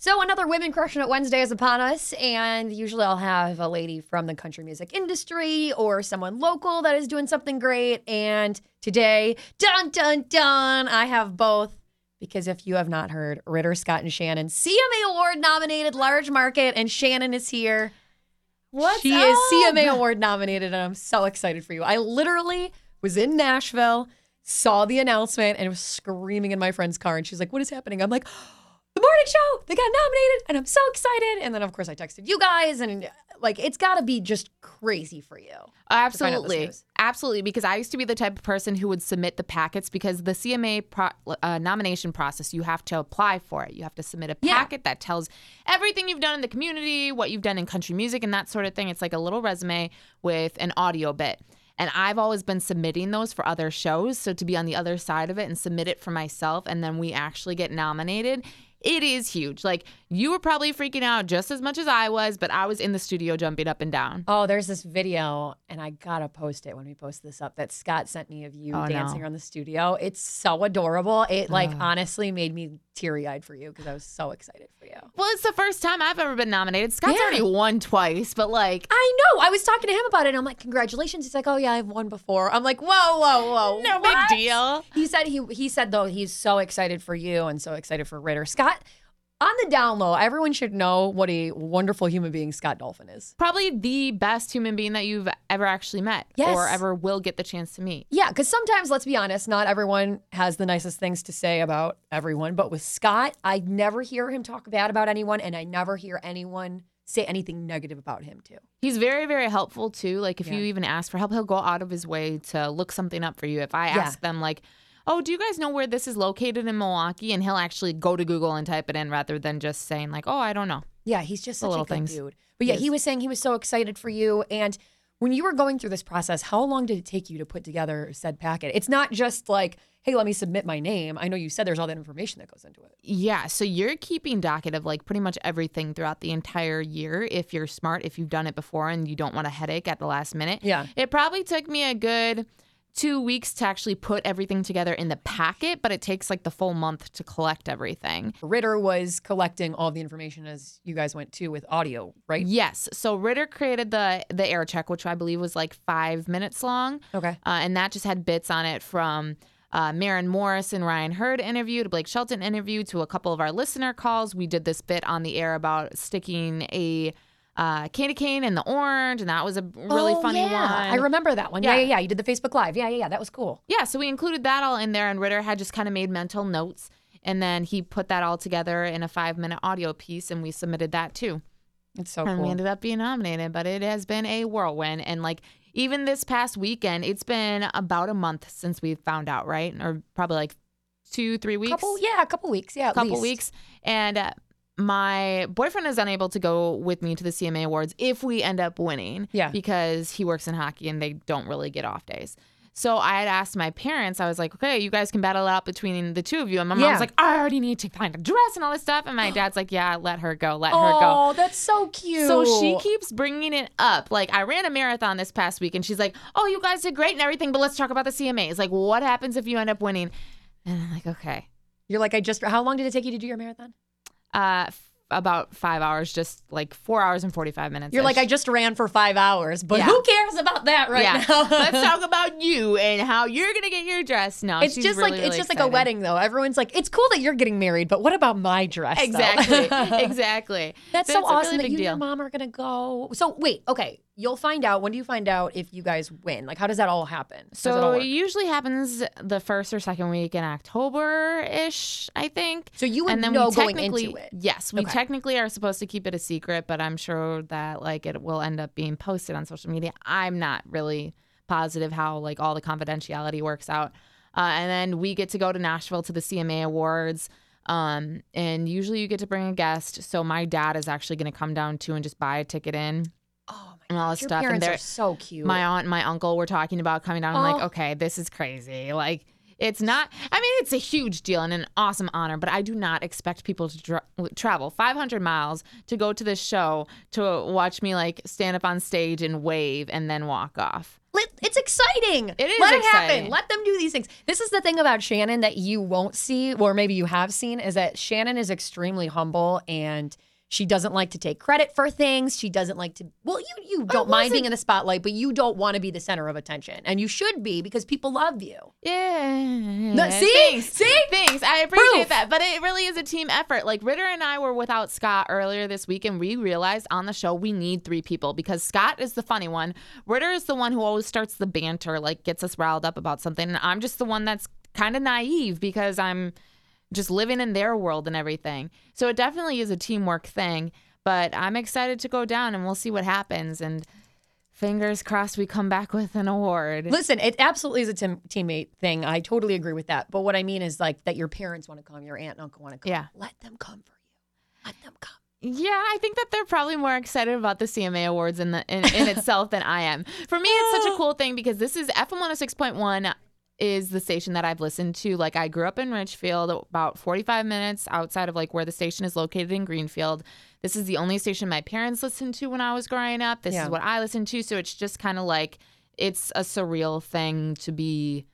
So another Women Crushing It Wednesday is upon us, and usually I'll have a lady from the country music industry or someone local that is doing something great. And today, dun dun dun, I have both. Because if you have not heard, Ritter, Scott, and Shannon, CMA Award nominated, large market, and Shannon is here. What? she up? is CMA Award nominated, and I'm so excited for you. I literally was in Nashville, saw the announcement, and was screaming in my friend's car. And she's like, "What is happening?" I'm like, "The morning show! They got nominated, and I'm so excited." And then, of course, I texted you guys, and like, it's got to be just crazy for you. find out this Absolutely. Absolutely. Because I used to be the type of person who would submit the packets because the CMA pro- uh, nomination process, you have to apply for it. You have to submit a Yeah. packet that tells everything you've done in the community, what you've done in country music, and that sort of thing. It's like a little resume with an audio bit. And I've always been submitting those for other shows. So to be on the other side of it and submit it for myself, and then we actually get nominated. It is huge. Like you were probably freaking out just as much as I was, but I was in the studio jumping up and down. Oh, there's this video, and I gotta post it when we post this up. That Scott sent me of you Oh, no. dancing around the studio. It's so adorable. It like honestly made me teary eyed for you because I was so excited for you. Well, it's the first time I've ever been nominated. Scott's Yeah. already won twice, but like, I know. I was talking to him about it. And I'm like, congratulations. He's like, oh yeah, I've won before. I'm like, whoa, whoa, whoa. no what? big deal. He said he he said though he's so excited for you and so excited for Ritter. Scott, on the down low, everyone should know what a wonderful human being Scott Dolphin is. Probably the best human being that you've ever actually met Yes. or ever will get the chance to meet. Yeah, because sometimes, let's be honest, not everyone has the nicest things to say about everyone. But with Scott, I never hear him talk bad about anyone, and I never hear anyone say anything negative about him too. He's very, very helpful too. Like, if Yeah. you even ask for help, he'll go out of his way to look something up for you. If I Yeah. ask them, like, oh, do you guys know where this is located in Milwaukee? And he'll actually go to Google and type it in rather than just saying, like, oh, I don't know. Yeah, he's just such a little good things. dude. But yeah, He he was saying he was so excited for you. And when you were going through this process, how long did it take you to put together said packet? It's not just like, hey, let me submit my name. I know you said there's all that information that goes into it. Yeah, so you're keeping docket of like pretty much everything throughout the entire year if you're smart, if you've done it before and you don't want a headache at the last minute. Yeah. It probably took me a good two weeks to actually put everything together in the packet, but it takes like the full month to collect everything. Ritter was collecting all the information as you guys went to with audio, right? Yes. So Ritter created the the air check, which I believe was like five minutes long. Okay. Uh, and that just had bits on it from uh, Maren Morris and Ryan Hurd interview to Blake Shelton interview to a couple of our listener calls. We did this bit on the air about sticking a uh, candy cane in the orange, and that was a really Oh, funny yeah. one. I remember that one. Yeah. Yeah. yeah, yeah. You did the Facebook Live. Yeah, yeah, yeah. That was cool. Yeah, so we included that all in there, and Ritter had just kind of made mental notes, and then he put that all together in a five minute audio piece, and we submitted that too. It's so and we ended up being nominated, but it has been a whirlwind. And like even this past weekend, it's been about a month since we found out, right? Or probably like two, three weeks. couple, yeah, a couple weeks. Yeah, at couple least. weeks. And uh, my boyfriend is unable to go with me to the CMA Awards if we end up winning. Yeah. Because he works in hockey and they don't really get off days. So I had asked my parents, I was like, okay, you guys can battle out between the two of you. And my mom Yeah. was like, I already need to find a dress and all this stuff. And my dad's like, yeah, let her go, let her go. Oh, that's so cute. So she keeps bringing it up. Like I ran a marathon this past week, and she's like, "Oh, you guys did great and everything, but let's talk about the CMAs. Like, what happens if you end up winning?" And I'm like, "Okay." You're like, I just. How long did it take you to do your marathon? Uh, f- about five hours, just like four hours and forty five minutes. You're like, I just ran for five hours, but Yeah. who cares about that right yeah. now? let's talk about you and how you're gonna get your dress. No, It's she's just really, like really it's just like a wedding, though. Everyone's like, it's cool that you're getting married, but what about my dress? Exactly, exactly. That's So so awesome really that you and your mom are gonna go. So wait, okay, you'll find out. When do you find out if you guys win? Like, how does that all happen? How it all So it usually happens the first or second week in October ish, I think. So you would and then know we going into technically, it. Yes, we Okay. technically are supposed to keep it a secret, but I'm sure that like it will end up being posted on social media. I'm not really positive how like all the confidentiality works out. Uh, and then we get to go to Nashville to the CMA Awards. Um, and usually you get to bring a guest. So my dad is actually going to come down too and just buy a ticket in and all this your stuff. And parents they're are so cute. my aunt and my uncle were talking about coming down. I'm like, Oh. okay, this is crazy. Like, it's not, I mean, it's a huge deal and an awesome honor, but I do not expect people to travel 500 miles to go to this show to watch me like stand up on stage and wave and then walk off. It's exciting. It is Let it happen. Let them do these things. This is the thing about Shannon that you won't see, or maybe you have seen, is that Shannon is extremely humble and she doesn't like to take credit for things. She doesn't like to. Well, you you don't mind being in the spotlight, but you don't want to be the center of attention, and you should be because people love you. Yeah. see? Thanks. See? Thanks. I appreciate Proof. that. But it really is a team effort. Like Ritter and I were without Scott earlier this week, and we realized on the show we need three people because Scott is the funny one. Ritter is the one who always starts the banter, like gets us riled up about something. And I'm just the one that's kind of naive because I'm just living in their world and everything. So it definitely is a teamwork thing. But I'm excited to go down and we'll see what happens. And fingers crossed we come back with an award. Listen, it absolutely is a team, teammate thing. I totally agree with that. But what I mean is like that your parents want to come, your aunt and uncle want to come. Yeah. Let them come for you. Let them come. Yeah, I think that they're probably more excited about the CMA awards in the in, in itself than I am. For me, it's such a uh. cool thing because this is FM 106.1 is the station that I've listened to. Like I grew up in Richfield, about 45 minutes outside of like where the station is located in Greenfield. This is the only station my parents listened to when I was growing up. This Yeah. is what I listened to, so it's just kind of like it's a surreal thing to be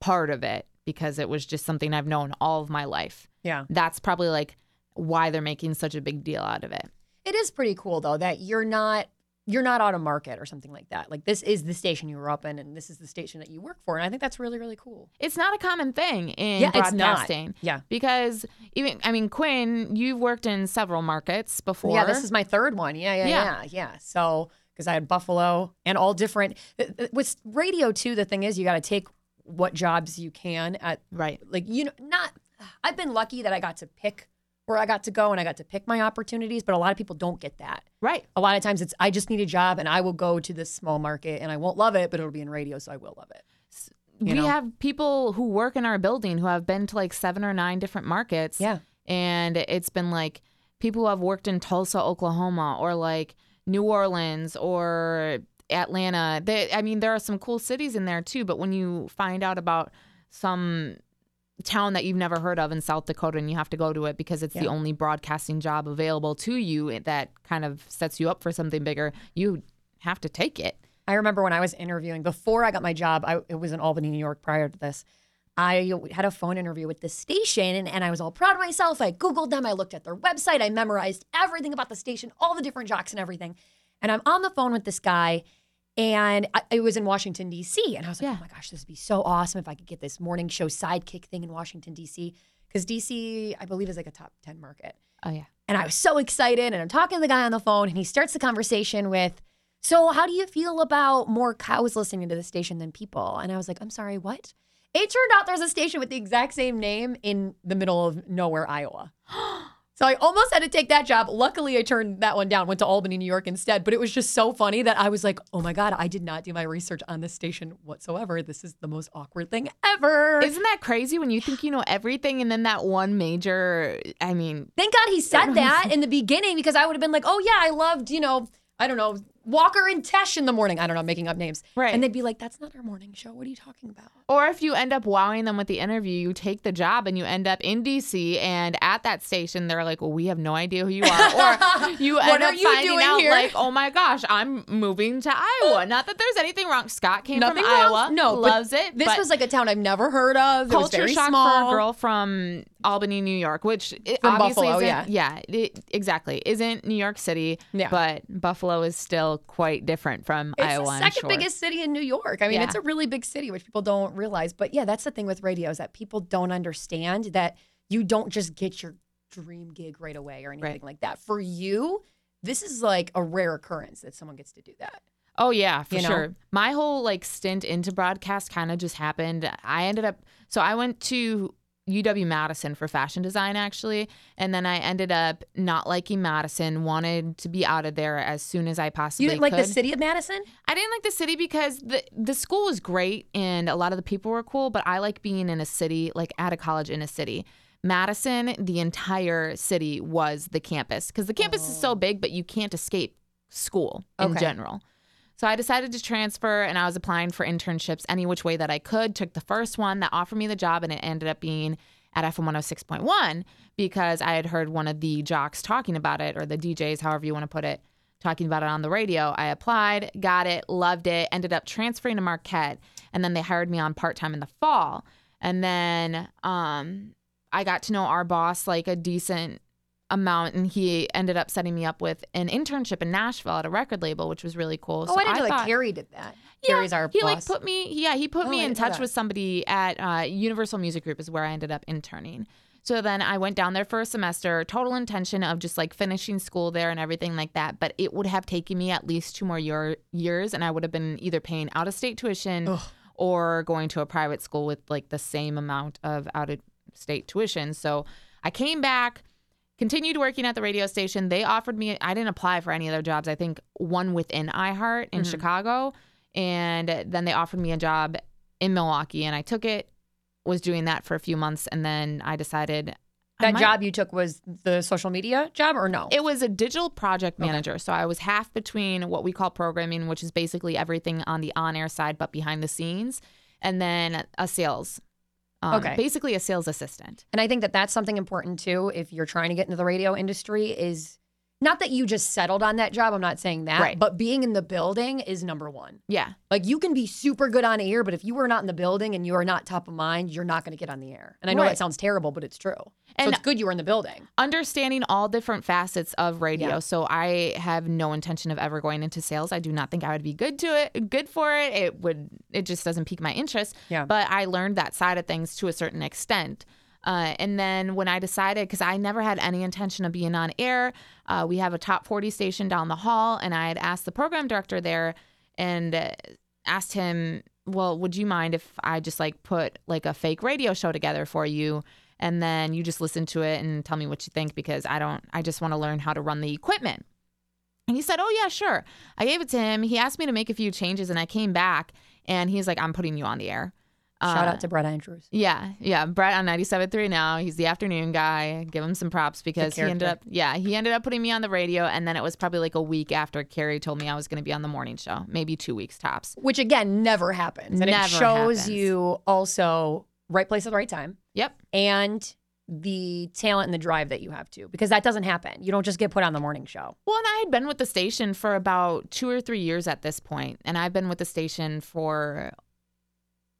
part of it because it was just something I've known all of my life. Yeah. That's probably like why they're making such a big deal out of it. It is pretty cool though that you're not you're not out of market or something like that. Like this is the station you were up in and this is the station that you work for. And I think that's really, really cool. It's not a common thing in Yeah, it's not. broadcasting. Yeah. Because even I mean Quinn, you've worked in several markets before. Yeah, this is my third one. Yeah, yeah, Yeah. yeah, yeah. So because I had Buffalo and all different th- th- with radio too. The thing is, you got to take what jobs you can at right. like you know not. I've been lucky that I got to pick where I got to go and I got to pick my opportunities, but a lot of people don't get that. Right. A lot of times it's I just need a job and I will go to this small market and I won't love it, but it'll be in radio, so I will love it. You we know? have people who work in our building who have been to like seven or nine different markets. Yeah. And it's been like people who have worked in Tulsa, Oklahoma, or like New Orleans or Atlanta. They, I mean, there are some cool cities in there too, but when you find out about some town that you've never heard of in South Dakota and you have to go to it because it's the only broadcasting job available to you that kind of sets you up for something bigger, you have to take it. I remember when I was interviewing before I got my job, I, it was in Albany, New York prior to this. I had a phone interview with the station and, and I was all proud of myself. I Googled them, I looked at their website, I memorized everything about the station, all the different jocks and everything. And I'm on the phone with this guy, and I, it was in Washington, D.C. And I was like, oh Yeah. oh my gosh, this would be so awesome if I could get this morning show sidekick thing in Washington, D.C. Because D.C., I believe, is like a top 10 market. Oh, yeah. And I was so excited. And I'm talking to the guy on the phone, and he starts the conversation with, So, how do you feel about more cows listening to the station than people? And I was like, I'm sorry, what? It turned out there's a station with the exact same name in the middle of nowhere, Iowa. So I almost had to take that job. Luckily, I turned that one down, went to Albany, New York instead. But it was just so funny that I was like, oh my God, I did not do my research on this station whatsoever. This is the most awkward thing ever. Isn't that crazy when you think you know everything and then that one major, I mean, Thank God he said that in the beginning because I would have been like, oh yeah, I loved, you know, I don't know, Walker and Tesh in the morning. I don't know, I'm making up names. Right. And they'd be like, that's not our morning show. What are you talking about? Or if you end up wowing them with the interview, you take the job and you end up in DC and at that station they're like, "Well, we have no idea who you are." Or you end up you finding out here? like, "Oh my gosh, I'm moving to Iowa." Uh, not that there's anything wrong. Scott came Nothing from wrong. Iowa. No, but loves it. This was like a town I've never heard of. It culture shock small. for a girl from Albany, New York, which From obviously Buffalo, isn't, yeah. yeah, it, exactly, isn't New York City. Yeah. but Buffalo is still quite different from It's Iowa. the second biggest city in New York. I mean, Yeah. it's a really big city, which people don't realize. But yeah, that's the thing with radio is that people don't understand that you don't just get your dream gig right away or anything Right. like that. For you, this is like a rare occurrence that someone gets to do that. Oh yeah, for You know? sure. My whole like stint into broadcast kind of just happened. I ended up so I went to UW Madison for fashion design actually, and then I ended up not liking Madison, wanted to be out of there as soon as I possibly could. You didn't like could. the city of Madison? I didn't like the city because the the school was great and a lot of the people were cool, but I like being in a city, like at a college in a city. Madison, the entire city was the campus because the campus is so oh. big, but you can't escape school in Okay. general. So I decided to transfer and I was applying for internships any which way that I could. Took the first one that offered me the job and it ended up being at FM 106.1 because I had heard one of the jocks talking about it or the DJs, however you want to put it, talking about it on the radio. I applied, got it, loved it, ended up transferring to Marquette, and then they hired me on part time in the fall. And then um, I got to know our boss like a decent amount, and he ended up setting me up with an internship in Nashville at a record label, which was really cool. Oh, I didn't know thought- that Carrie did that. yeah, Carrie's our he boss. like put me yeah he put Oh, me I in touch with somebody at uh, universal music group is where i ended up interning so then i went down there for a semester total intention of just like finishing school there and everything like that but it would have taken me at least two more year, years and i would have been either paying out of state tuition or going to a private school with like the same amount of out of state tuition so i came back continued working at the radio station. They offered me, I didn't apply for any other jobs. I think one within iHeart in mm-hmm. Chicago. And then they offered me a job in Milwaukee and I took it, was doing that for a few months. And then I decided that might- job you took was the social media job or no? It was a digital project manager. So I was half between what we call programming, which is basically everything on the on air side, but behind the scenes, and then a sales. Um, Okay. Basically, a sales assistant. And I think that that's something important too. If you're trying to get into the radio industry, is not that you just settled on that job. I'm not saying that, Right. but being in the building is number one. Yeah. Like you can be super good on air, but if you are not in the building and you are not top of mind, you're not going to get on the air. And I know Right. that sounds terrible, but it's true. And- so it's good you were in the building. understanding all different facets of radio. Yeah. So I have no intention of ever going into sales. I do not think I would be good to it, good for it. It would it just doesn't pique my interest. Yeah. But I learned that side of things to a certain extent. Uh, and then when I decided, because I never had any intention of being on air, uh, we have a top 40 station down the hall, and I had asked the program director there and uh, asked him, well, would you mind if I just like put like a fake radio show together for you? And then you just listen to it and tell me what you think because I don't, I just want to learn how to run the equipment. And he said, Oh, yeah, sure. I gave it to him. He asked me to make a few changes and I came back and he's like, I'm putting you on the air. Shout Uh, out to Brett Andrews. yeah, yeah. Brett on 97.3 now. He's the afternoon guy. Give him some props because he ended up, yeah, he ended up putting me on the radio. And then it was probably like a week after Carrie told me I was going to be on the morning show, maybe two weeks tops. Which again never happens. And Never it shows happens. you also right place at the right time Yep. and the talent and the drive that you have to. Because that doesn't happen. You don't just get put on the morning show. Well, and I had been with the station for about two or three years at this point, and I've been with the station for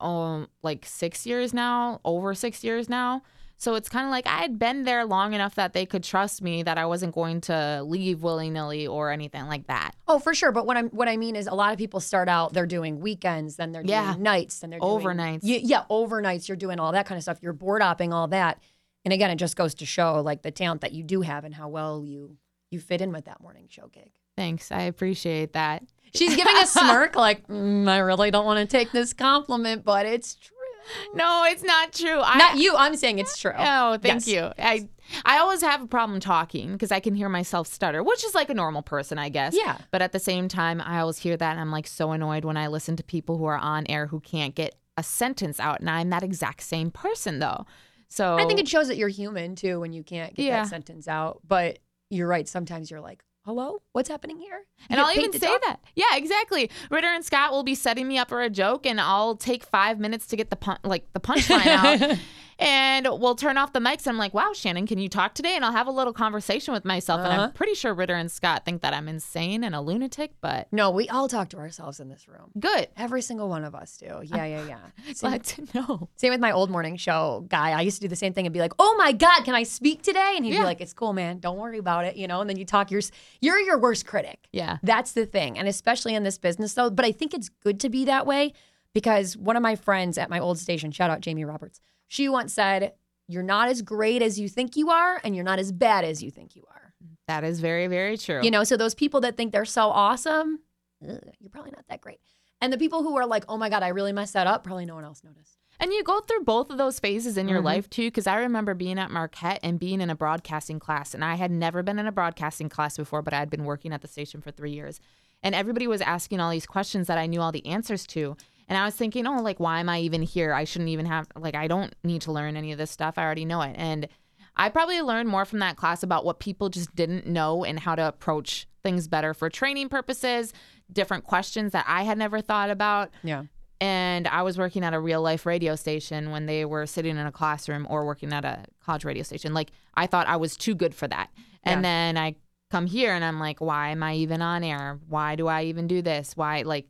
um like six years now, over six years now. So it's kind of like I had been there long enough that they could trust me that I wasn't going to leave willy nilly or anything like that. Oh, for sure. But what I'm what I mean is a lot of people start out they're doing weekends, then they're Yeah. doing nights, then they're doing Overnights. Yeah, overnights. You're doing all that kind of stuff. You're board hopping all that. And again, it just goes to show like the talent that you do have and how well you you fit in with that morning show gig. Thanks, I appreciate that. She's giving a smirk like, "Mm, I really don't want to take this compliment, but it's true. No, it's not true. I, Not you. I'm saying it's true. Oh, thank Yes. you. I I always have a problem talking because I can hear myself stutter, which is like a normal person, I guess. Yeah. But at the same time, I always hear that and I'm like so annoyed when I listen to people who are on air who can't get a sentence out, and I'm that exact same person though. So I think it shows that you're human too when you can't get Yeah. that sentence out. But you're right. Sometimes you're like, hello, what's happening here? And I'll even say talk? that. Yeah, exactly. Ritter and Scott will be setting me up for a joke, and I'll take five minutes to get the pun- like the punchline out, and we'll turn off the mics. And I'm like, "Wow, Shannon, can you talk today?" And I'll have a little conversation with myself. And Uh-huh. I'm pretty sure Ritter and Scott think that I'm insane and a lunatic, but No, we all talk to ourselves in this room. good. Every single one of us do. Yeah, yeah, yeah. Same, Glad to know. same with my old morning show guy. I used to do the same thing and be like, "Oh my god, can I speak today?" And he'd Yeah. be like, "It's cool, man. Don't worry about it." You know. And then you talk. You're you're your worst critic. Yeah. That's the thing, and especially in this business though. But I think it's good to be that way because one of my friends at my old station, shout out Jamie Roberts, she once said, "You're not as great as you think you are, and you're not as bad as you think you are." That is very, very true. You know, so those people that think they're so awesome, ugh, you're probably not that great. And the people who are like, "Oh my god, I really messed that up," probably no one else noticed. And you go through both of those phases in your Mhm. life too, because I remember being at Marquette and being in a broadcasting class, and I had never been in a broadcasting class before, but I had been working at the station for three years, and everybody was asking all these questions that I knew all the answers to, And I was thinking, oh, like, why am I even here? I shouldn't even have, like, I don't need to learn any of this stuff. I already know it. And I probably learned more from that class about what people just didn't know and how to approach things better for training purposes, different questions that I had never thought about. Yeah. And I was working at a real life radio station when they were sitting in a classroom or working at a college radio station. Like, I thought I was too good for that. And Yeah. then I come here and I'm like, why am I even on air? Why do I even do this? Why, like,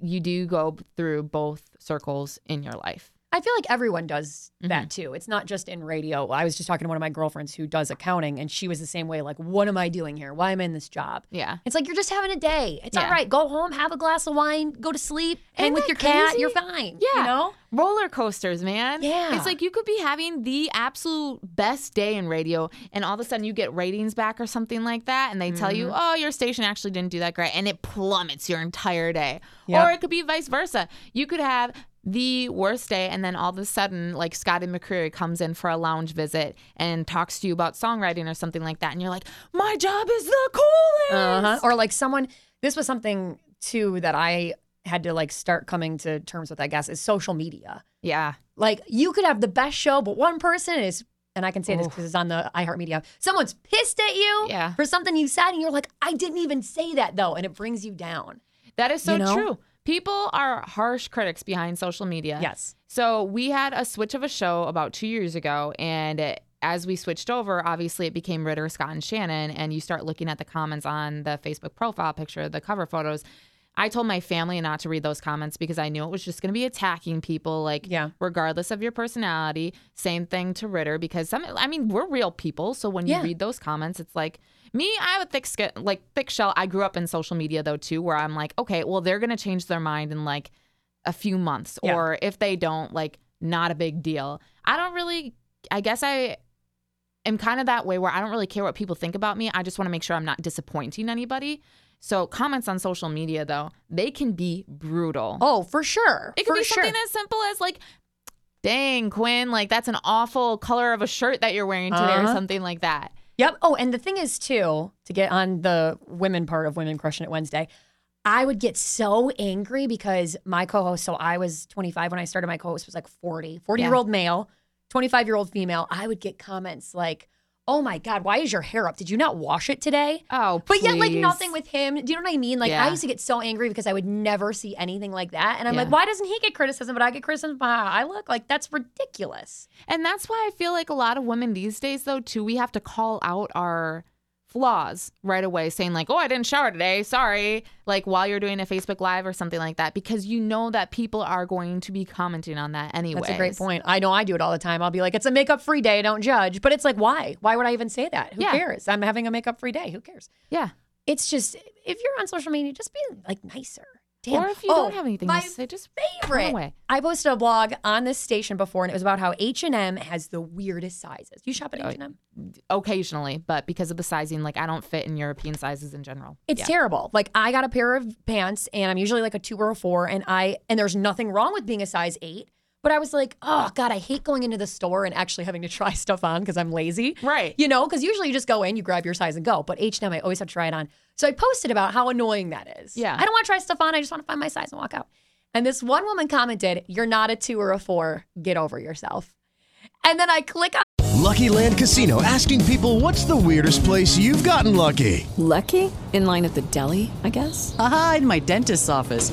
you do go through both circles in your life. I feel like everyone does Mm-hmm. that too. It's not just in radio. I was just talking to one of my girlfriends who does accounting, and she was the same way. Like, what am I doing here? Why am I in this job? Yeah. It's like you're just having a day. It's all Yeah. right. Go home, have a glass of wine, go to sleep, hang Isn't with that your cat. crazy? You're fine. Yeah. You know? Roller coasters, man. Yeah. It's like you could be having the absolute best day in radio, and all of a sudden you get ratings back or something like that, and they tell you, Mm-hmm. oh, your station actually didn't do that great, and it plummets your entire day. Yep. Or it could be vice versa. You could have the worst day, and then all of a sudden, like Scotty McCreery comes in for a lounge visit and talks to you about songwriting or something like that, and you're like, my job is the coolest. Uh-huh. Or like someone, this was something too that I had to like start coming to terms with, I guess, is social media. Yeah. Like you could have the best show, but one person is, and I can say this because it's on the iHeartMedia, someone's pissed at you Yeah. for something you said, and you're like, I didn't even say that though, and it brings you down. That is so You know? true. People are harsh critics behind social media. Yes. So we had a switch of a show about two years ago, and it- as we switched over, obviously it became Ritter, Scott, and Shannon. And you start looking at the comments on the Facebook profile picture, the cover photos. I told my family not to read those comments because I knew it was just going to be attacking people, like Yeah. regardless of your personality. Same thing to Ritter because some, I mean, we're real people. So when Yeah. you read those comments, it's like me. I have a thick skin, like thick shell. I grew up in social media though too, where I'm like, okay, well they're going to change their mind in like a few months, Yeah. or if they don't, like not a big deal. I don't really. I guess I am kind of that way where I don't really care what people think about me. I just want to make sure I'm not disappointing anybody. So comments on social media though, they can be brutal. Oh, for sure. It could for be sure. something as simple as like, dang, Quinn, like that's an awful color of a shirt that you're wearing today or Uh-huh. something like that. Yep. Oh, and the thing is too, to get on the women part of Women Crushing It Wednesday, I would get so angry because my co-host, so I was 25 when I started, my co-host was like 40, 40 year old male, 25 year old female. I would get comments like, oh my God, why is your hair up? Did you not wash it today? Oh, But yet, like nothing with him. Do you know what I mean? Like, I used to get so angry because I would never see anything like that. And I'm like, why doesn't he get criticism, but I get criticism for how I look? Like, that's ridiculous. And that's why I feel like a lot of women these days, though, too, we have to call out our flaws right away, saying, like, oh, I didn't shower today. Sorry. Like while you're doing a Facebook Live or something like that, because you know that people are going to be commenting on that anyway. That's a great point. I know I do it all the time. I'll be like, it's a makeup free day. Don't judge. But it's like, why? Why would I even say that? Who Yeah. cares? I'm having a makeup free day. Who cares? Yeah. It's just, if you're on social media, just be like nicer. Damn. Or if you Oh, don't have anything my to say, just favorite. I posted a blog on this station before, and it was about how H and M has the weirdest sizes. You shop at Oh, H and M? occasionally, but because of the sizing, like I don't fit in European sizes in general. It's Yeah. terrible. Like I got a pair of pants, and I'm usually like a two or a four, and I and there's nothing wrong with being a size eight. But I was like, oh God, I hate going into the store and actually having to try stuff on because I'm lazy. Right. You know, because usually you just go in, you grab your size and go. But H&M, I always have to try it on. So I posted about how annoying that is. Yeah. I don't want to try stuff on. I just want to find my size and walk out. And this one woman commented, you're not a two or a four. Get over yourself. And then I click on Lucky Land Casino asking people what's the weirdest place you've gotten lucky? Lucky? In line at the deli, I guess? Aha, in my dentist's office.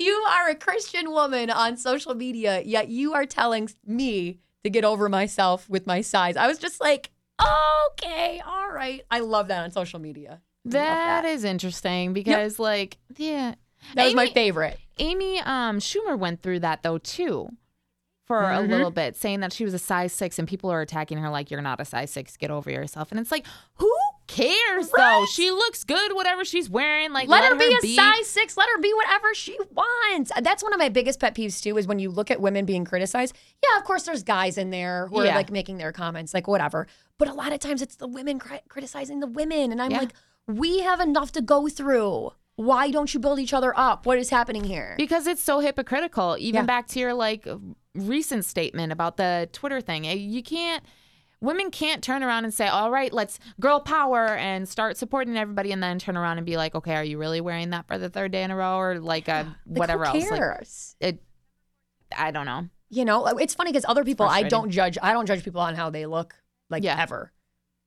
You are a Christian woman on social media, yet you are telling me to get over myself with my size. I was just like, okay, all right. I love that on social media. Love That is interesting because, like, yeah, That was my favorite. Amy um, Schumer went through that though too, for Mm-hmm. a little bit, saying that she was a size six, and people are attacking her like, "You're not a size six. Get over yourself." And it's like, who cares though? She looks good, whatever she's wearing. Like let, her, be a size six. Let her be whatever she wants. That's one of my biggest pet peeves too. Is when you look at women being criticized. Yeah, of course, there's guys in there who are like making their comments, like whatever. But a lot of times it's the women cri- criticizing the women, and I'm Yeah. like, we have enough to go through. Why don't you build each other up? What is happening here? because it's so hypocritical. Even Yeah. back to your like recent statement about the Twitter thing, Eh, you can't. Women can't turn around and say, "All right, let's girl power and start supporting everybody," and then turn around and be like, "Okay, are you really wearing that for the third day in a row, or like uh, Like, whatever who else?" Like, cares? it, I don't know. you know, it's funny because other people, I don't judge. I don't judge people on how they look, like Yeah. ever.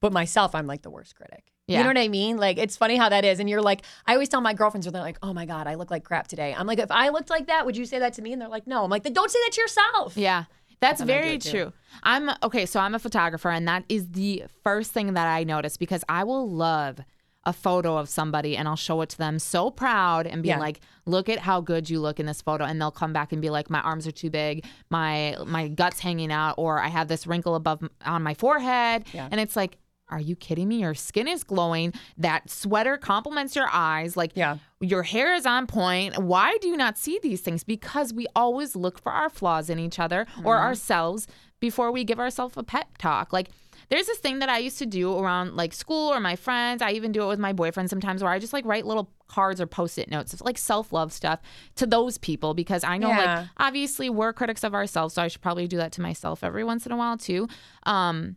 But myself, I'm like the worst critic. Yeah. You know what I mean? Like it's funny how that is. And you're like, I always tell my girlfriends when they're like, "Oh my god, I look like crap today." I'm like, if I looked like that, would you say that to me? And they're like, No. I'm like, then don't say that to yourself. Yeah. That's very true. I'm okay, so I'm a photographer and that is the first thing that I notice because I will love a photo of somebody and I'll show it to them so proud and be Yeah. like, "Look at how good you look in this photo." And they'll come back and be like, "My arms are too big, my my guts hanging out or I have this wrinkle above m- on my forehead." Yeah. And it's like, "Are you kidding me? Your skin is glowing. That sweater complements your eyes. Like Yeah. your hair is on point. Why do you not see these things? Because we always look for our flaws in each other or Mm-hmm. ourselves before we give ourselves a pep talk. Like there's this thing that I used to do around like school or my friends. I even do it with my boyfriend sometimes where I just like write little cards or post-it notes of like self-love stuff to those people because I know Yeah. like obviously we're critics of ourselves, so I should probably do that to myself every once in a while too. Um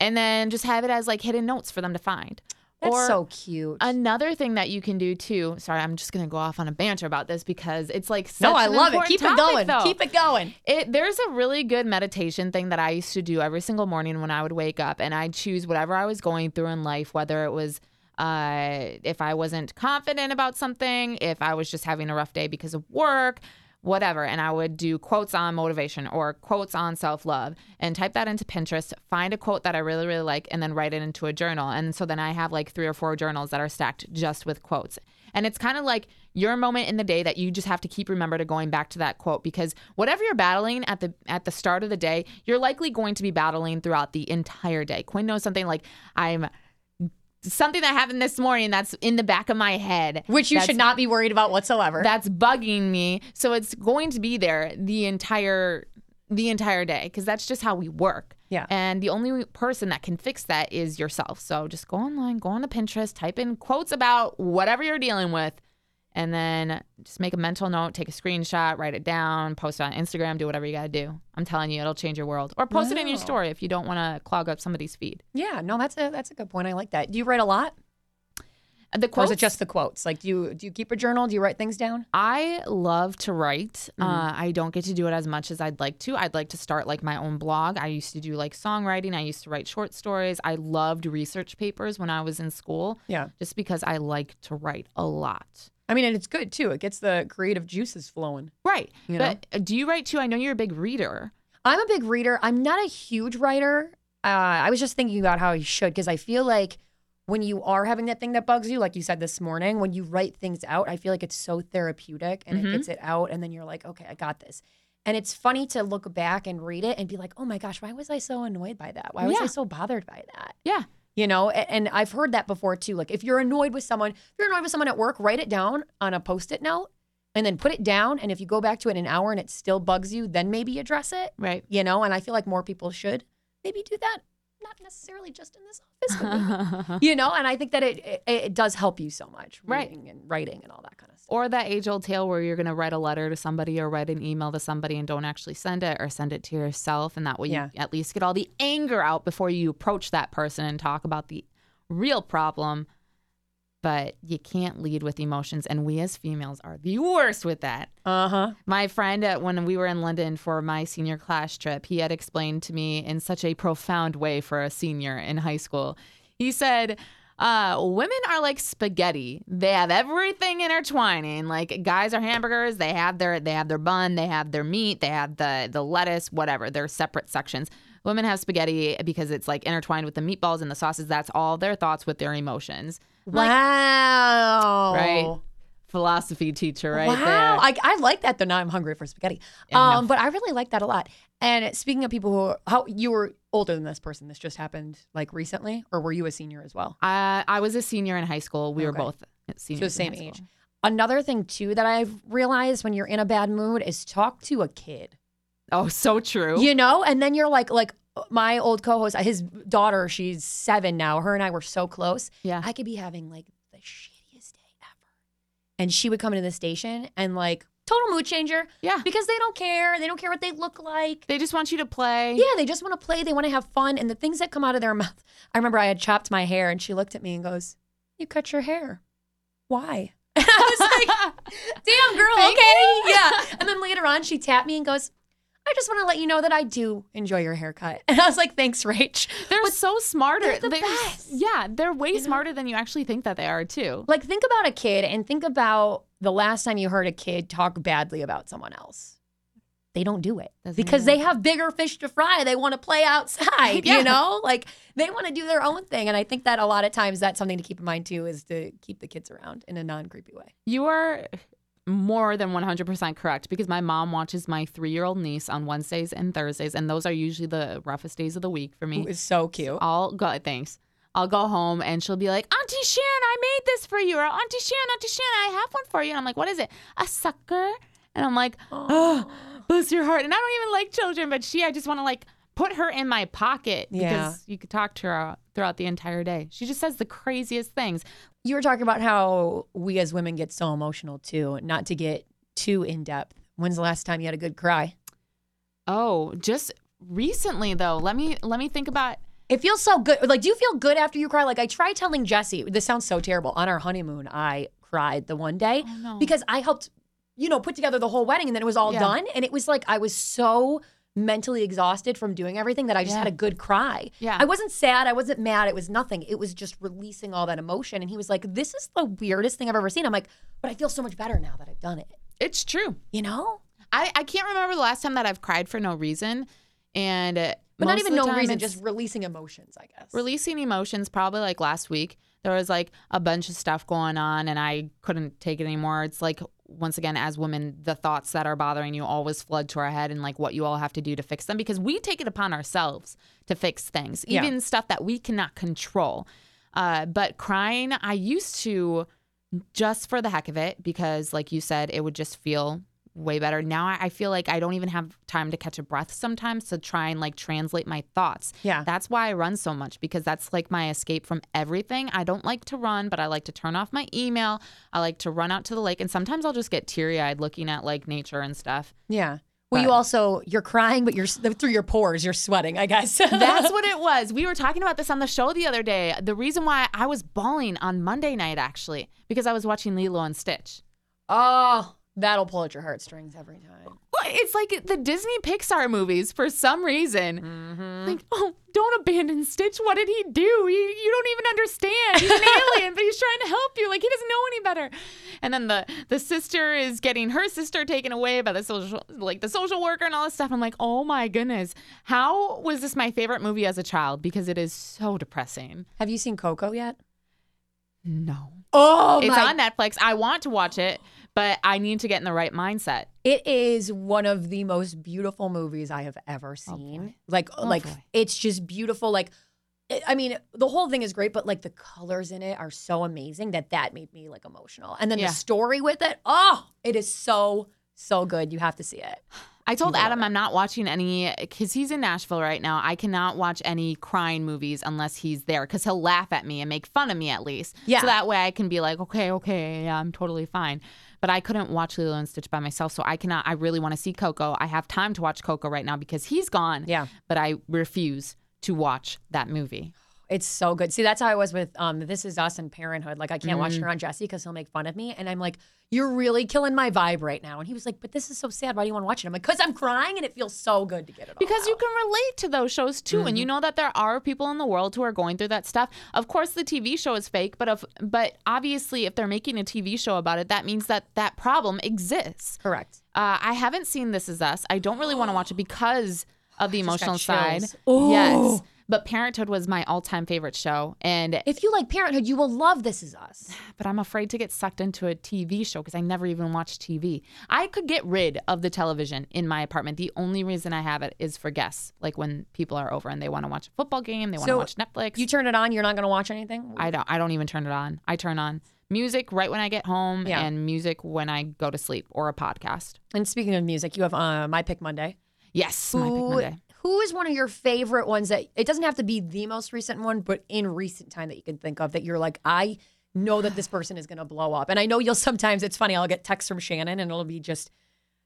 and then just have it as like hidden notes for them to find. That's Or- so cute. Another thing that you can do too. Sorry, I'm just gonna go off on a banter about this because it's like such no, I love it. Keep it going. though. Keep it going. It, there's a really good meditation thing that I used to do every single morning when I would wake up, and I'd choose whatever I was going through in life, whether it was uh, if I wasn't confident about something, if I was just having a rough day because of work, whatever. And I would do quotes on motivation or quotes on self love and type that into Pinterest, find a quote that I really, really like, and then write it into a journal. And so then I have like three or four journals that are stacked just with quotes. And it's kind of like your moment in the day that you just have to keep remember to going back to that quote because whatever you're battling at the at the start of the day, you're likely going to be battling throughout the entire day. Quinn knows something like I'm something that happened this morning that's in the back of my head. Which you should not be worried about whatsoever. that's bugging me. So it's going to be there the entire the entire day because that's just how we work. Yeah. And the only person that can fix that is yourself. So just go online, go on to Pinterest, type in quotes about whatever you're dealing with, and then just make a mental note, take a screenshot, write it down, post it on Instagram, do whatever you got to do. I'm telling you, it'll change your world. Or post it in your story if you don't want to clog up somebody's feed. yeah, no, that's a that's a good point. I like that. Do you write a lot? The Or quotes, is it just the quotes? Like do you do you keep a journal? Do you write things down? I love to write. Mm-hmm. Uh, I don't get to do it as much as I'd like to. I'd like to start like my own blog. I used to do like songwriting. I used to write short stories. I loved research papers when I was in school. Yeah. Just because I like to write a lot. I mean, and it's good too. It gets the creative juices flowing. Right. You but uh, do you write too? I know you're a big reader. I'm a big reader. I'm not a huge writer. Uh, I was just thinking about how I should because I feel like when you are having that thing that bugs you, like you said this morning, when you write things out, I feel like it's so therapeutic and Mhm. it gets it out, and then you're like, okay, I got this. And it's funny to look back and read it and be like, oh my gosh, why was I so annoyed by that? Why was I so bothered by that? Yeah. You know, and I've heard that before too. Like if you're annoyed with someone, if you're annoyed with someone at work, write it down on a post-it note and then put it down. And if you go back to it in an hour and it still bugs you, then maybe address it Right. you know and i feel like more people should maybe do that not necessarily just in this office you know and i think that it, it it does help you so much Right. and writing and all that kind of stuff Or that age old tale where you're going to write a letter to somebody or write an email to somebody and don't actually send it or send it to yourself. And that way Yeah. you at least get all the anger out before you approach that person and talk about the real problem. But you can't lead with emotions. And we as females are the worst with that. uh-huh My friend, uh, when we were in London for my senior class trip, he had explained to me in such a profound way for a senior in high school. He said, uh, women are like spaghetti. They have everything intertwining. Like guys are hamburgers. They have their they have their bun. They have their meat. They have the the lettuce. Whatever. They're separate sections. Women have spaghetti because it's like intertwined with the meatballs and the sauces. That's all their thoughts with their emotions. Wow Right. philosophy teacher right wow, there. I, I like that though. Now I'm hungry for spaghetti. Yeah, no. um, but I really like that a lot. And speaking of people who, are, how you were older than this person, this just happened like recently, or were you a senior as well? I, I was a senior in high school. We were Okay. both So seniors. same in high age. school. Another thing too that I've realized when you're in a bad mood is talk to a kid. Oh, so true. You know, and then you're like, like my old co-host, uh, his daughter, she's seven now. Her and I were so close. Yeah. I could be having like the shittiest day ever, and she would come into the station and like total mood changer. Yeah. because they don't care. They don't care what they look like. They just want you to play. Yeah, they just want to play. They want to have fun, and the things that come out of their mouth. I remember I had chopped my hair, and she looked at me and goes, "You cut your hair? Why?" And I was like, "Damn, girl, Thank okay, yeah." And then later on, she tapped me and goes, "I just want to let you know that I do enjoy your haircut." And I was like, "Thanks, Rach." They're so smarter. they're the They- best. Yeah, they're way smarter than you actually think that they are too. Like, think about a kid and think about the last time you heard a kid talk badly about someone else. They don't do it Doesn't because they have bigger fish to fry. They want to play outside, Yeah. you know? Like, they want to do their own thing. And I think that a lot of times that's something to keep in mind too is to keep the kids around in a non creepy way. You are more than 100% correct because my mom watches my three year old niece on Wednesdays and Thursdays, and those are usually the roughest days of the week for me. Is so cute. I'll go, thanks. I'll go home and she'll be like, Auntie Shan, I made this for you. Or Auntie Shan, Auntie Shan, I have one for you. And I'm like, what is it? A sucker? And I'm like, oh, bless your heart. And I don't even like children, but she, I just want to like put her in my pocket Yeah. because you could talk to her throughout the entire day. She just says the craziest things. You were talking about how we as women get so emotional too, not to get too in depth. When's the last time you had a good cry? Oh, just recently though. Let me let me think about It feels so good. Like, do you feel good after you cry? Like, I tried telling Jesse, this sounds so terrible. On our honeymoon, I cried the one day Oh, no. because I helped, you know, put together the whole wedding and then it was all Yeah. done. And it was like, I was so mentally exhausted from doing everything that I just Yeah. had a good cry. Yeah. I wasn't sad. I wasn't mad. It was nothing. It was just releasing all that emotion. And he was like, this is the weirdest thing I've ever seen. I'm like, but I feel so much better now that I've done it. it's true. You know? I, I can't remember the last time that I've cried for no reason. And uh, But not even no reason, just releasing emotions, I guess. releasing emotions probably like last week there was like a bunch of stuff going on and i couldn't take it anymore it's like once again as women the thoughts that are bothering you always flood to our head and like what you all have to do to fix them because we take it upon ourselves to fix things Yeah. even stuff that we cannot control uh, but crying i used to just for the heck of it because like you said it would just feel way better now I- i feel like i don't even have time to catch a breath sometimes to try and like translate my thoughts Yeah. that's why I run so much because that's like my escape from everything. I don't like to run, but I like to turn off my email. I like to run out to the lake and sometimes I'll just get teary eyed looking at like nature and stuff. Yeah. Well, you also you're crying, but you're through your pores, you're sweating. I guess That's what it was. We were talking about this on the show the other day. The reason why I was bawling on Monday night actually because I was watching Lilo and Stitch. oh, that'll pull at your heartstrings every time. Well, It's like the Disney Pixar movies for some reason. Mm-hmm. Like, oh, don't abandon Stitch. What did he do? You, you don't even understand. He's an alien, but he's trying to help you. Like he doesn't know any better. And then the the sister is getting her sister taken away by the social like the social worker and all this stuff. I'm like, oh my goodness, how was this my favorite movie as a child? Because it is so depressing. Have you seen Coco yet? No, Oh, it's my! on Netflix. I want to watch it, but I need to get in the right mindset. It is one of the most beautiful movies I have ever oh, seen. like, Oh, like boy. it's just beautiful. Like, it- I mean, the whole thing is great, but like the colors in it are so amazing that that made me like emotional. And then Yeah. the story with it, oh, it is so so good. You have to see it. I told Adam it. I'm not watching any because he's in Nashville right now. I cannot watch any crying movies unless he's there because he'll laugh at me and make fun of me at least. Yeah. So that way I can be like, okay, okay, yeah, I'm totally fine. But I couldn't watch Lilo and Stitch by myself, so I cannot. I really want to see Coco. I have time to watch Coco right now because he's gone. Yeah. But I refuse to watch that movie. It's so good. See, that's how I was with um This Is Us and Parenthood. Like I can't Mm. watch her on Jesse because he'll make fun of me. And I'm like, You're really killing my vibe right now. And he was like, But this is so sad. Why do you want to watch it? I'm like, Because I'm crying and it feels so good to get it all because you out." can relate to those shows too and you Mm-hmm. know that there are people in the world who are going through that stuff of course the tv show is fake but of but obviously if they're making a tv show about it that means that that problem exists Correct. uh, i haven't seen this is us i don't really want to watch it because of the emotional side chills. Yes But Parenthood was my all-time favorite show, and If you like Parenthood, you will love This Is Us. but I'm afraid to get sucked into a TV show because I never even watch TV. I could get rid of the television in my apartment. The only reason I have it is for guests, like when people are over and they want to watch a football game, they want to So watch Netflix. You turn it on, you're not going to watch anything? I don't. I don't even turn it on. I turn on music right when I get home Yeah. and music when I go to sleep or a podcast. and speaking of music, you have uh, My Pick Monday. Yes, my pick Monday. Who is one of your favorite ones that it doesn't have to be the most recent one, but in recent time that you can think of that you're like, I know that this person is going to blow up. And I know you'll sometimes, it's funny, I'll get texts from Shannon and it'll be just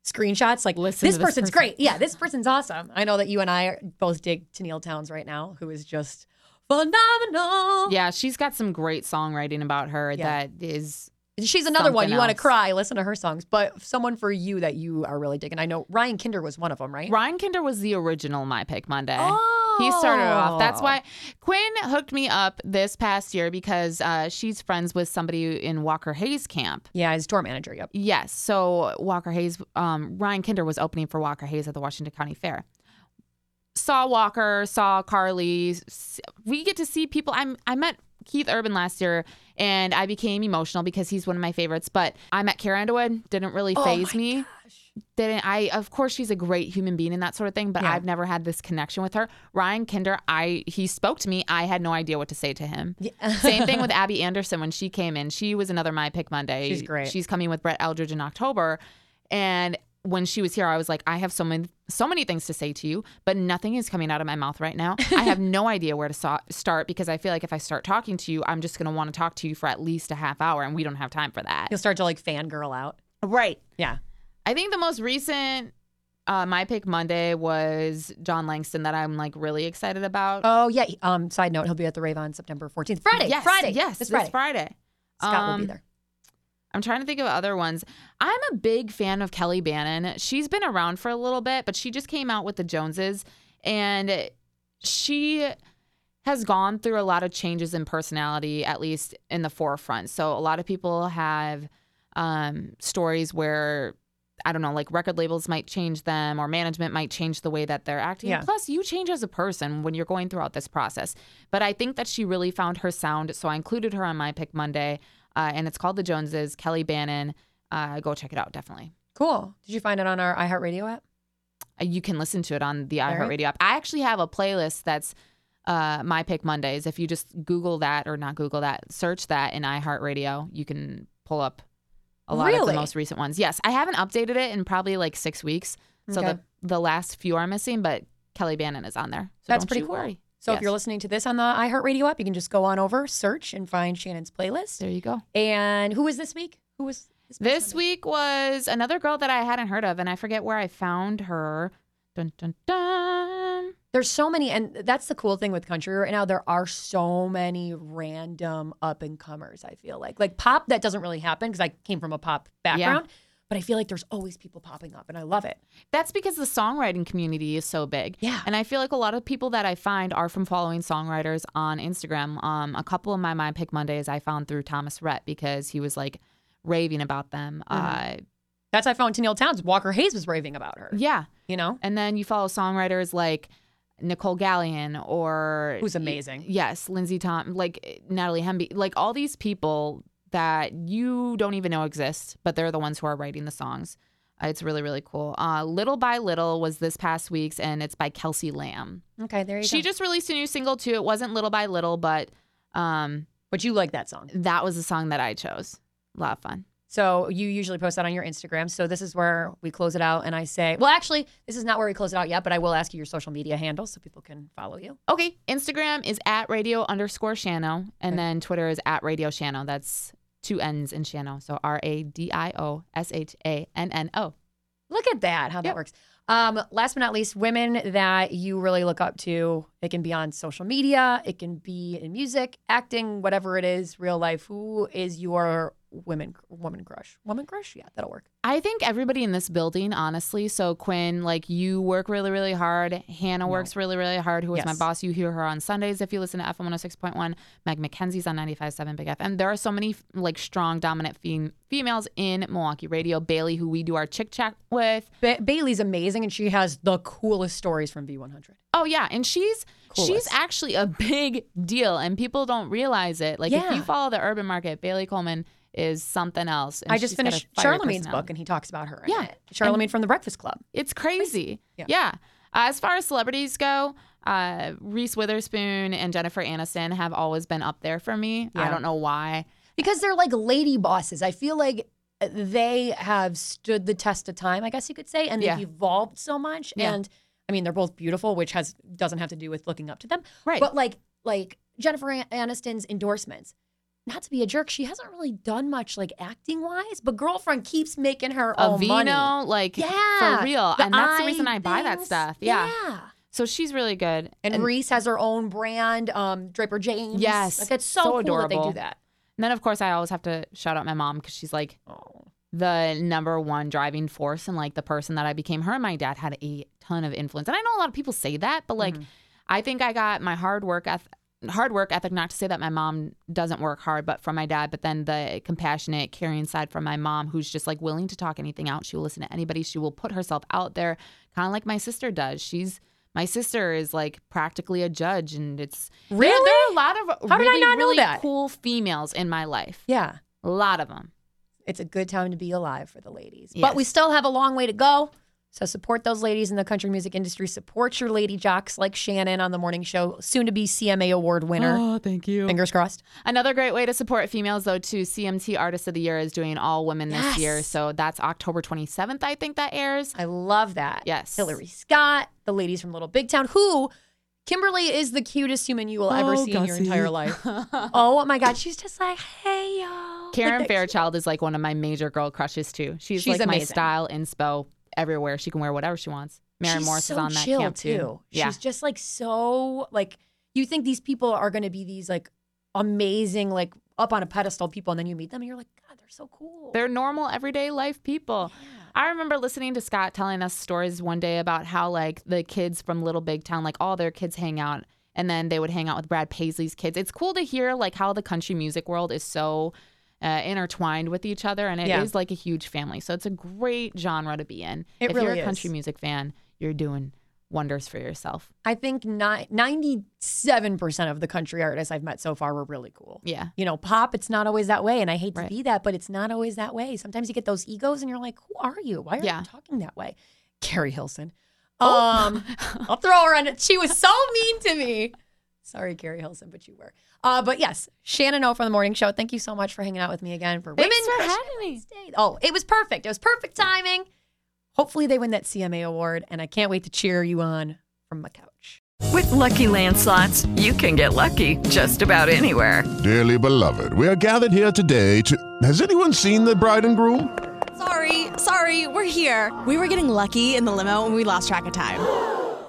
screenshots like, Listen this this person's person." great. Yeah, this person's awesome. I know that you and I are- both dig Tenille Townes right now, who is just phenomenal. Yeah, she's got some great songwriting about her Yeah. that is. She's another one. You want to else. cry, listen to her songs. But someone for you that you are really digging. I know Ryan Kinder was one of them, right? Ryan Kinder was the original My Pick Monday. He started off. That's Oh. why Quinn hooked me up this past year because uh, she's friends with somebody in Walker Hayes camp. Yeah, his tour manager. Yep. Yes. So Walker Hayes, um, Ryan Kinder was opening for Walker Hayes at the Washington County Fair. Saw Walker, saw Carly. We get to see people. I'm I met Keith Urban last year, and I became emotional because he's one of my favorites. But I met Carrie Underwood. Didn't really Oh phase me. Didn't I? Of course, she's a great human being and that sort of thing. But Yeah. I've never had this connection with her. Ryan Kinder, I he spoke to me. I had no idea what to say to him. Same thing with Abby Anderson when she came in. She was another My Pick Monday. She's great. She's coming with Brett Eldredge in October. And when she was here, I was like, I have so many, so many things to say to you, but nothing is coming out of my mouth right now. I have no idea where to so- start because I feel like if I start talking to you, I'm just going to want to talk to you for at least a half hour, and we don't have time for that. You'll start to like fangirl out. Right. Yeah. I think the most recent uh, My Pick Monday was Jon Langston that I'm like really excited about. Oh yeah. Um. Side note: He'll be at the Rave on September 14th. Friday. Yes, Friday. Yes, This this Friday. Friday. Scott will be Um, there. I'm trying to think of other ones. I'm a big fan of Kelly Bannon. She's been around for a little bit, but she just came out with the Joneses and she has gone through a lot of changes in personality, at least in the forefront. So a lot of people have um, stories where I don't know, like record labels might change them or management might change the way that they're acting. Yeah. Plus, you change as a person when you're going throughout this process. But I think that she really found her sound. So I included her on my pick Monday, uh, and it's called The Joneses, Kelly Bannon. Uh, go check it out, definitely. Cool. Did you find it on our iHeartRadio app? Uh, You can listen to it on the right. iHeartRadio app. I actually have a playlist that's uh, My Pick Mondays. If you just Google that or not Google that, search that in iHeartRadio, you can pull up a lot of the most recent ones. Yes, I haven't updated it in probably like six weeks. So Okay. the the last few are missing, but Kelly Bannon is on there. So That's pretty cool. worry. So if you're listening to this on the iHeartRadio app, you can just go on over, search, and find Shannon's playlist. There you go. And who was this week? Who was this? This week was another girl that I hadn't heard of, and I forget where I found her. Dun dun dun. There's so many, and that's the cool thing with country right now. There are so many random up and comers. I feel like, like pop, that doesn't really happen because I came from a pop background. But I feel like there's always people popping up, and I love it. That's because the songwriting community is so big. Yeah. And I feel like a lot of people that I find are from following songwriters on Instagram. Um, a couple of my My Pick Mondays I found through Thomas Rhett because he was like raving about them. Mm-hmm. Uh, That's how I found Tenille Townes. Walker Hayes was raving about her. yeah. You know, And then you follow songwriters like Nicolle Galyon or Who's amazing. Yes, Lindsay Tom, like Natalie Hemby, like all these people that you don't even know exist, but they're the ones who are writing the songs. Uh, it's really really cool. Uh, Little by Little was this past week's, and it's by Kelsey Lamb. okay, there you She go. She just released a new single too. It wasn't Little by Little, but um, but you like that song. that was the song that I chose. A lot of fun. So you usually post that on your Instagram. So this is where we close it out, and I say, well, actually, this is not where we close it out yet, but I will ask you your social media handles so people can follow you. Okay, Instagram is at radio underscore Shano, and then Twitter is at radio Shano. That's two N's in Shano. So R A D I O S H A N N O. Look at that, how that works. Um, last but not least, women that you really look up to. It can be on social media, it can be in music, acting, whatever it is, real life. Who is your women woman crush? Woman crush? Yeah, that'll work. I think everybody in this building, honestly. So Quinn, like you work really, really hard. Hannah works really, really hard. Who is my boss? You hear her on Sundays if you listen to FM 106.1. Meg McKenzie's on 95.7 Big FM. There are so many like strong, dominant fem- females in Milwaukee radio. Bailey, who we do our chick chat with. Ba- Bailey's amazing, and she has the coolest stories from V100. Oh yeah, and she's she's actually a big deal, and people don't realize it. Like if you follow the urban market, Bailey Coleman is something else. and I just she's got a finished Charlemagne's book, and he talks about her. Yeah. it. Charlemagne from the Breakfast Club. It's crazy. Yeah. Yeah. Uh, as far as celebrities go, uh, Reese Witherspoon and Jennifer Aniston have always been up there for me. I don't know why. because they're like lady bosses. I feel like they have stood the test of time, I guess you could say, and they've evolved so much. Yeah. And I mean, they're both beautiful, which has doesn't have to do with looking up to them, Right. But like like Jennifer An- Aniston's endorsements. Not to be a jerk, she hasn't really done much like acting wise, but girlfriend keeps making her A vino, money. like Yeah, for real, the and that's the reason I buy that stuff. Yeah. yeah. So she's really good. And, Reese has her own brand, um, Draper James. Yes, like it's so, so cool that they do that. And then of course I always have to shout out my mom because she's like Oh. the number one driving force and like the person that I became. Her and my dad had a ton of influence, and I know a lot of people say that, but like I think I got my hard work eth- hard work ethic. Not to say that my mom doesn't work hard, but from my dad. But then the compassionate, caring side from my mom, who's just like willing to talk anything out. She will listen to anybody. She will put herself out there, kind of like my sister does. She's my sister is like practically a judge, and it's Really? There, are a lot of How did I really, not know that? cool females in my life. Yeah. A lot of them. it's a good time to be alive for the ladies. Yes. But we still have a long way to go. So support those ladies in the country music industry. Support your lady jocks like Shannon on the morning show, soon to be CMA award winner. Oh, thank you. Fingers crossed. Another great way to support females, though, too, CMT Artist of the Year is doing all women this year. So that's October 27th, I think that airs. I love that. Yes. Hillary Scott, the ladies from Little Big Town, who Kimberly is the cutest human you will oh, ever Oh, see in your entire life. oh my God. She's just like, hey, yo. Karen Like, Fairchild is like one of my major girl crushes, too. She's, She's like my amazing. style inspo everywhere. She can wear whatever she wants. Maren she's Morris so is on that camp, too. Yeah. She's just like so like you think these people are going to be these like amazing like up on a pedestal people, and then you meet them and you're like, God, they're so cool. They're normal, everyday life people. Yeah. I remember listening to Scott telling us stories one day about how like the kids from Little Big Town, like all their kids hang out, and then they would hang out with Brad Paisley's kids. It's cool to hear like how the country music world is so uh, intertwined with each other, and it is Yeah. like a huge family. So it's a great genre to be in. It if you're a country is. music fan, you're doing wonders for yourself. I think ninety-seven percent of the country artists I've met so far were really cool. Yeah. You know, pop, it's not always that way. And I hate to Right. be that, but it's not always that way. Sometimes you get those egos and you're like, who are you? Why are Yeah. you talking that way? Keri Hilson. Oh. Um, I'll throw her on it. She was so mean to me. Sorry, Keri Hilson, but you were. Uh, but yes, Shannon O from the morning show. Thank you so much for hanging out with me again for Thanks Women for having me. Wednesday. Oh, it was perfect. It was perfect timing. Hopefully they win that CMA award, and I can't wait to cheer you on from my couch. With Lucky Land slots, you can get lucky just about anywhere. Dearly beloved, we are gathered here today to. Has anyone seen the bride and groom? Sorry, sorry, we're here. We were getting lucky in the limo and we lost track of time.